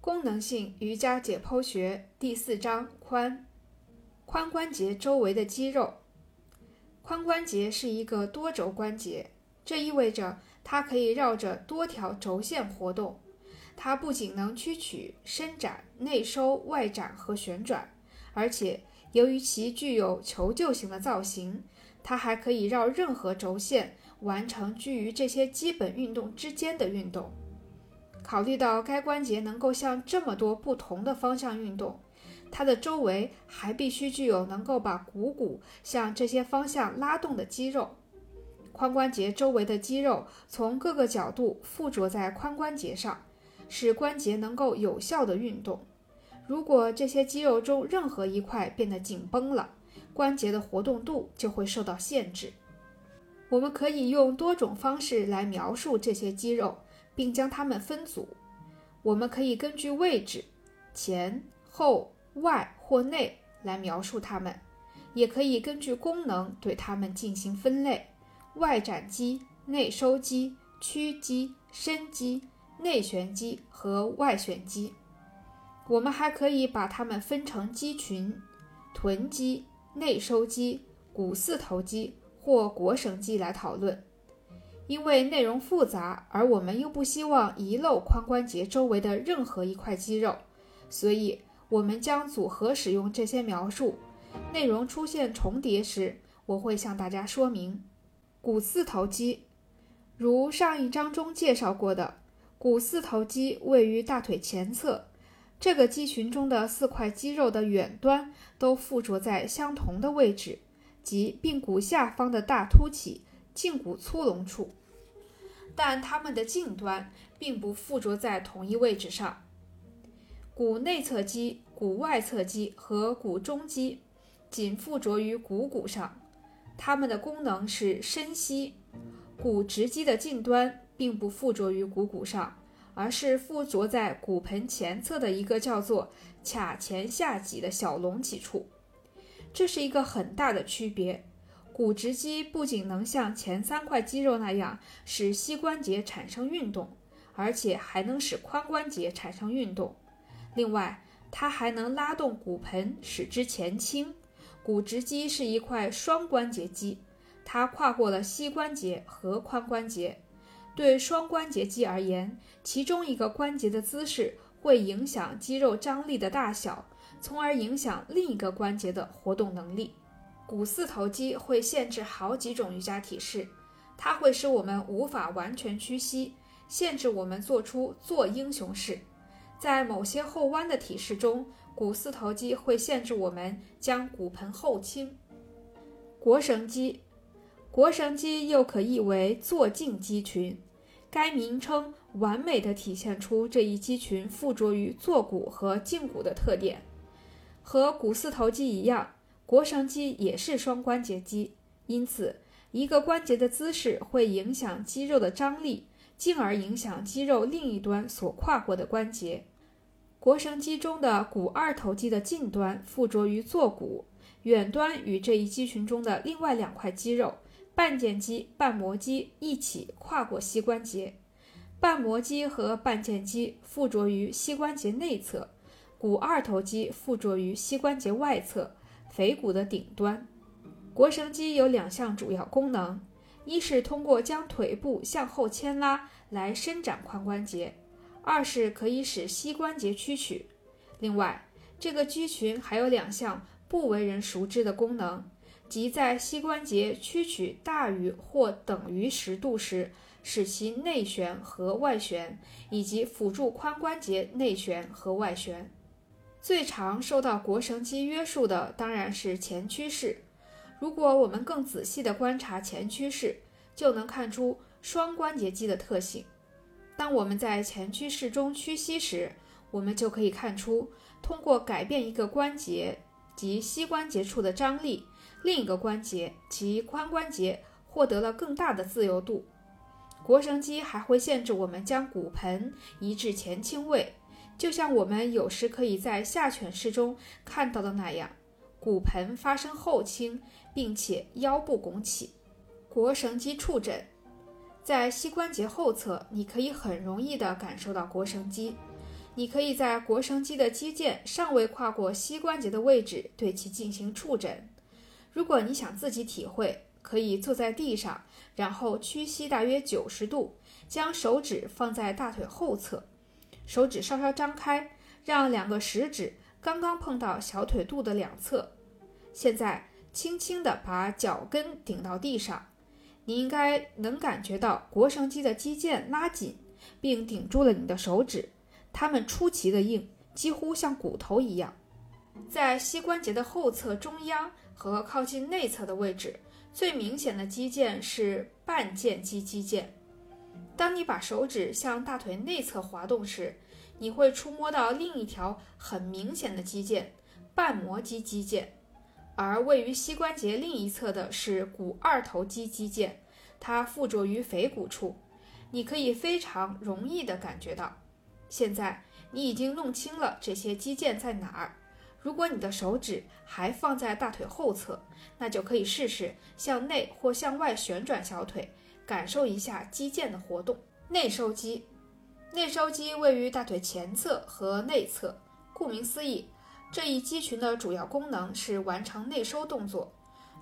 功能性瑜伽解剖学第四章髋，髋关节周围的肌肉。髋关节是一个多轴关节，这意味着它可以绕着多条轴线活动。它不仅能屈曲、伸展、内收、外展和旋转，而且由于其具有求救型的造型，它还可以绕任何轴线完成居于这些基本运动之间的运动。考虑到该关节能够向这么多不同的方向运动，它的周围还必须具有能够把股骨向这些方向拉动的肌肉。髋关节周围的肌肉从各个角度附着在髋关节上，使关节能够有效的运动。如果这些肌肉中任何一块变得紧绷了，关节的活动度就会受到限制。我们可以用多种方式来描述这些肌肉。并将它们分组。我们可以根据位置（前、后、外或内）来描述它们，也可以根据功能对它们进行分类：外展肌、内收肌、屈肌、伸肌、内旋肌和外旋肌。我们还可以把它们分成肌群：臀肌、内收肌、股四头肌或腘绳肌来讨论。因为内容复杂，而我们又不希望遗漏髋关节周围的任何一块肌肉，所以我们将组合使用这些描述。内容出现重叠时，我会向大家说明。股四头肌，如上一章中介绍过的，股四头肌位于大腿前侧。这个肌群中的四块肌肉的远端都附着在相同的位置，即髌骨下方的大凸起、胫骨粗隆处。但它们的近端并不附着在同一位置上。股内侧肌、股外侧肌和股中肌仅附着于股骨上，它们的功能是伸膝。股直肌的近端并不附着于股骨上，而是附着在骨盆前侧的一个叫做髂前下棘的小隆起处。这是一个很大的区别。股直肌不仅能像前三块肌肉那样使膝关节产生运动，而且还能使髋关节产生运动。另外，它还能拉动骨盆，使之前倾。股直肌是一块双关节肌，它跨过了膝关节和髋关节。对双关节肌而言，其中一个关节的姿势会影响肌肉张力的大小，从而影响另一个关节的活动能力。股四头肌会限制好几种瑜伽体式，它会使我们无法完全屈膝，限制我们做出做英雄式。在某些后弯的体式中，股四头肌会限制我们将骨盆后倾。腘绳肌，腘绳肌又可译为坐静肌群，该名称完美的体现出这一肌群附着于坐骨和胫骨的特点，和股四头肌一样。腘绳肌也是双关节肌，因此一个关节的姿势会影响肌肉的张力，进而影响肌肉另一端所跨过的关节。腘绳肌中的股二头肌的近端附着于坐骨，远端与这一肌群中的另外两块肌肉半腱肌、半膜肌一起跨过膝关节。半膜肌和半腱肌附着于膝关节内侧，股二头肌附着于膝关节外侧。腓骨的顶端，腘绳肌有两项主要功能：一是通过将腿部向后牵拉来伸展髋关节；二是可以使膝关节屈曲。另外，这个肌群还有两项不为人熟知的功能，即在膝关节屈曲大于或等于十度时，使其内旋和外旋，以及辅助髋关节内旋和外旋。最常受到腘绳肌约束的当然是前屈式。如果我们更仔细地观察前屈式，就能看出双关节肌的特性。当我们在前屈式中屈膝时，我们就可以看出，通过改变一个关节及膝关节处的张力，另一个关节及髋关节获得了更大的自由度。腘绳肌还会限制我们将骨盆移至前倾位。就像我们有时可以在下犬式中看到的那样，骨盆发生后倾，并且腰部拱起。腘绳肌触诊，在膝关节后侧，你可以很容易地感受到腘绳肌。你可以在腘绳肌的肌腱尚未跨过膝关节的位置对其进行触诊。如果你想自己体会，可以坐在地上，然后屈膝大约九十度，将手指放在大腿后侧，手指稍稍张开，让两个食指刚刚碰到小腿肚的两侧。现在轻轻地把脚跟顶到地上，你应该能感觉到腘绳肌的肌腱拉紧，并顶住了你的手指，它们出奇的硬，几乎像骨头一样。在膝关节的后侧中央和靠近内侧的位置，最明显的肌腱是半腱肌肌腱。当你把手指向大腿内侧滑动时，你会触摸到另一条很明显的肌腱——半膜肌肌腱。而位于膝关节另一侧的是股二头肌肌腱，它附着于腓骨处，你可以非常容易地感觉到。现在你已经弄清了这些肌腱在哪儿。如果你的手指还放在大腿后侧，那就可以试试向内或向外旋转小腿，感受一下肌腱的活动。内收肌，内收肌位于大腿前侧和内侧，顾名思义。这一肌群的主要功能是完成内收动作。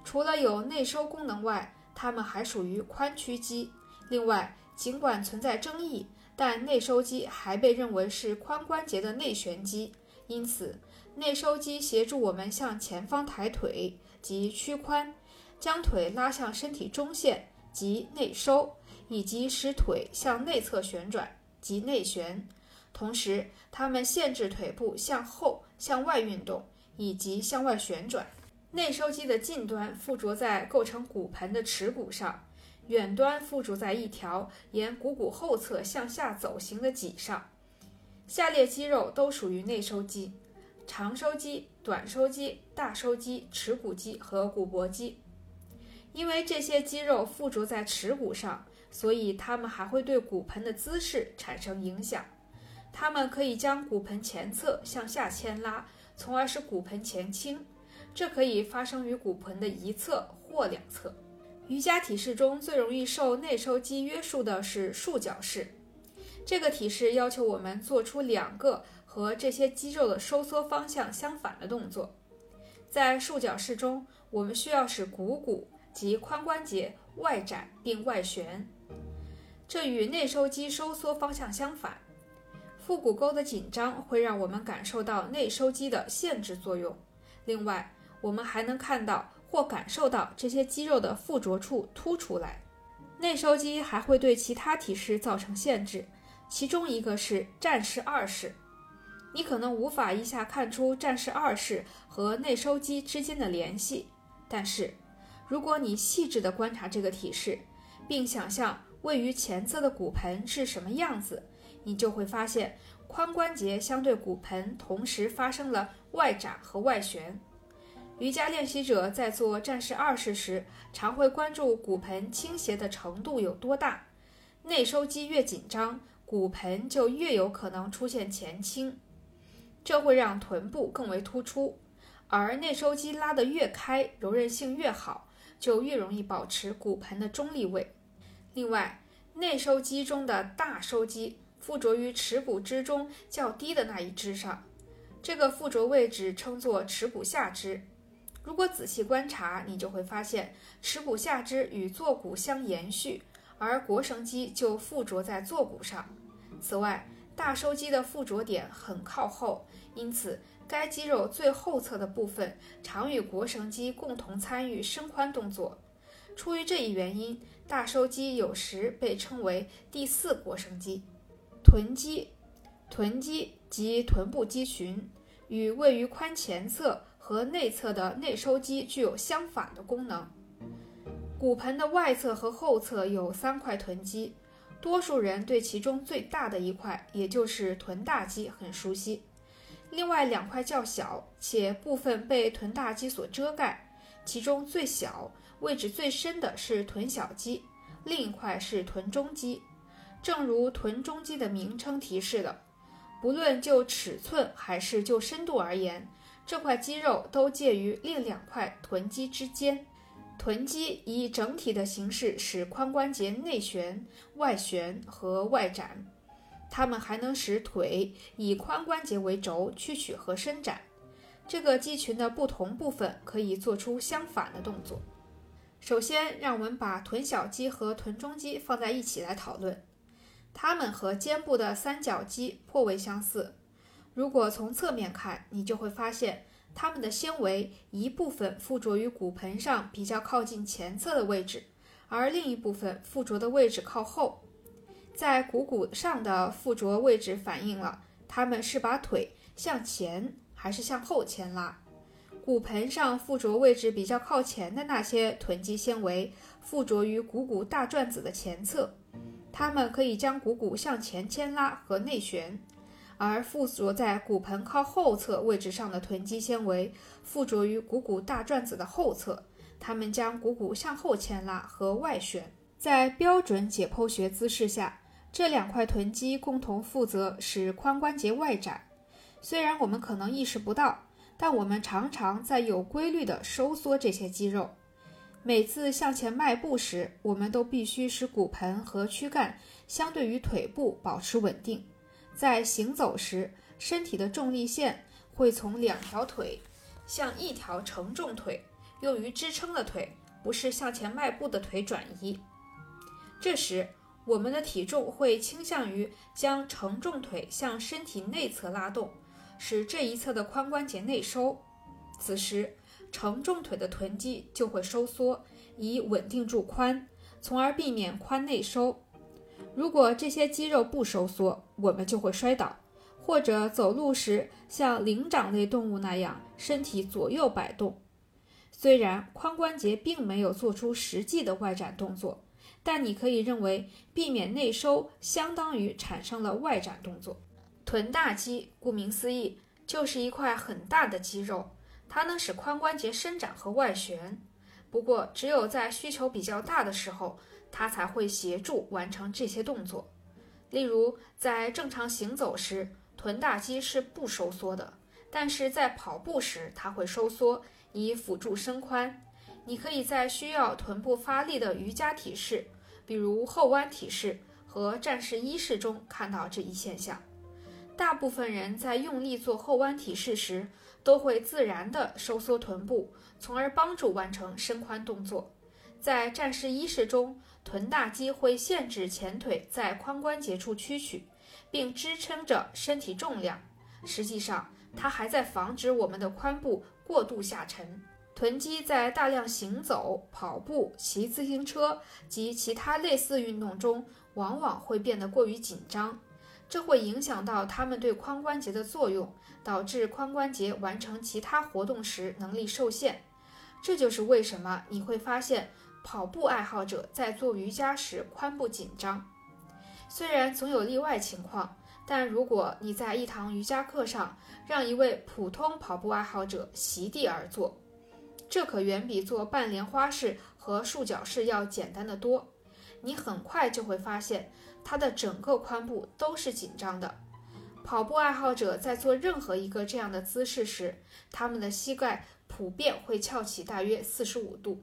除了有内收功能外，它们还属于髋屈肌。另外，尽管存在争议，但内收肌还被认为是髋关节的内旋肌。因此，内收肌协助我们向前方抬腿及屈髋，将腿拉向身体中线及内收，以及使腿向内侧旋转及内旋。同时，它们限制腿部向后。向外运动以及向外旋转。内收肌的近端附着在构成骨盆的耻骨上，远端附着在一条沿股骨后侧向下走行的脊上。下列肌肉都属于内收肌：长收肌、短收肌、大收肌、耻骨肌和股薄肌。因为这些肌肉附着在耻骨上，所以它们还会对骨盆的姿势产生影响。它们可以将骨盆前侧向下牵拉，从而使骨盆前倾。这可以发生于骨盆的一侧或两侧。瑜伽体式中最容易受内收肌约束的是束脚式。这个体式要求我们做出两个和这些肌肉的收缩方向相反的动作。在束脚式中，我们需要使股骨及髋关节外展并外旋，这与内收肌收缩方向相反。腹股沟的紧张会让我们感受到内收肌的限制作用。另外，我们还能看到或感受到这些肌肉的附着处凸出来。内收肌还会对其他体式造成限制，其中一个是战士二式。你可能无法一下看出战士二式和内收肌之间的联系，但是如果你细致地观察这个体式，并想象位于前侧的骨盆是什么样子。你就会发现，髋关节相对骨盆同时发生了外展和外旋。瑜伽练习者在做战士二式时，常会关注骨盆倾斜的程度有多大。内收肌越紧张，骨盆就越有可能出现前倾，这会让臀部更为突出；而内收肌拉得越开，柔韧性越好，就越容易保持骨盆的中立位。另外，内收肌中的大收肌。附着于耻骨之中较低的那一支上，这个附着位置称作耻骨下支。如果仔细观察，你就会发现耻骨下支与坐骨相延续，而腘绳肌就附着在坐骨上。此外，大收肌的附着点很靠后，因此该肌肉最后侧的部分常与腘绳肌共同参与伸髋动作。出于这一原因，大收肌有时被称为第四腘绳肌。臀肌，臀肌及臀部肌群与位于髋前侧和内侧的内收肌具有相反的功能。骨盆的外侧和后侧有三块臀肌，多数人对其中最大的一块，也就是臀大肌很熟悉。另外两块较小，且部分被臀大肌所遮盖，其中最小、位置最深的是臀小肌，另一块是臀中肌。正如臀中肌的名称提示的，不论就尺寸还是就深度而言，这块肌肉都介于另两块臀肌之间。臀肌以整体的形式使髋关节内旋、外旋和外展。它们还能使腿以髋关节为轴屈曲和伸展。这个肌群的不同部分可以做出相反的动作。首先，让我们把臀小肌和臀中肌放在一起来讨论。它们和肩部的三角肌颇为相似。如果从侧面看，你就会发现它们的纤维一部分附着于骨盆上比较靠近前侧的位置，而另一部分附着的位置靠后。在股骨上的附着位置反映了它们是把腿向前还是向后牵拉。骨盆上附着位置比较靠前的那些臀肌纤维附着于股骨大转子的前侧，它们可以将股骨向前牵拉和内旋；而附着在骨盆靠后侧位置上的臀肌纤维附着于股骨大转子的后侧，它们将股骨向后牵拉和外旋。在标准解剖学姿势下，这两块臀肌共同负责使髋关节外展。虽然我们可能意识不到。但我们常常在有规律地收缩这些肌肉。每次向前迈步时，我们都必须使骨盆和躯干相对于腿部保持稳定。在行走时，身体的重力线会从两条腿向一条承重腿（用于支撑的腿，不是向前迈步的腿）转移。这时，我们的体重会倾向于将承重腿向身体内侧拉动。使这一侧的髋关节内收，此时承重腿的臀肌就会收缩，以稳定住髋，从而避免髋内收。如果这些肌肉不收缩，我们就会摔倒，或者走路时像灵长类动物那样身体左右摆动。虽然髋关节并没有做出实际的外展动作，但你可以认为避免内收相当于产生了外展动作。臀大肌顾名思义就是一块很大的肌肉，它能使髋关节伸展和外旋。不过，只有在需求比较大的时候，它才会协助完成这些动作。例如，在正常行走时，臀大肌是不收缩的；但是在跑步时，它会收缩，以辅助伸髋。你可以在需要臀部发力的瑜伽体式，比如后弯体式和战士一式中看到这一现象。大部分人在用力做后弯体式时，都会自然地收缩臀部，从而帮助完成伸髋动作。在战士一式中，臀大肌会限制前腿在髋关节处屈曲，并支撑着身体重量。实际上，它还在防止我们的髋部过度下沉。臀肌在大量行走、跑步、骑自行车及其他类似运动中，往往会变得过于紧张。这会影响到它们对髋关节的作用，导致髋关节完成其他活动时能力受限。这就是为什么你会发现跑步爱好者在做瑜伽时髋部紧张。虽然总有例外情况，但如果你在一堂瑜伽课上让一位普通跑步爱好者席地而坐，这可远比做半莲花式和束脚式要简单的多。你很快就会发现。他的整个髋部都是紧张的。跑步爱好者在做任何一个这样的姿势时，他们的膝盖普遍会翘起大约四十五度。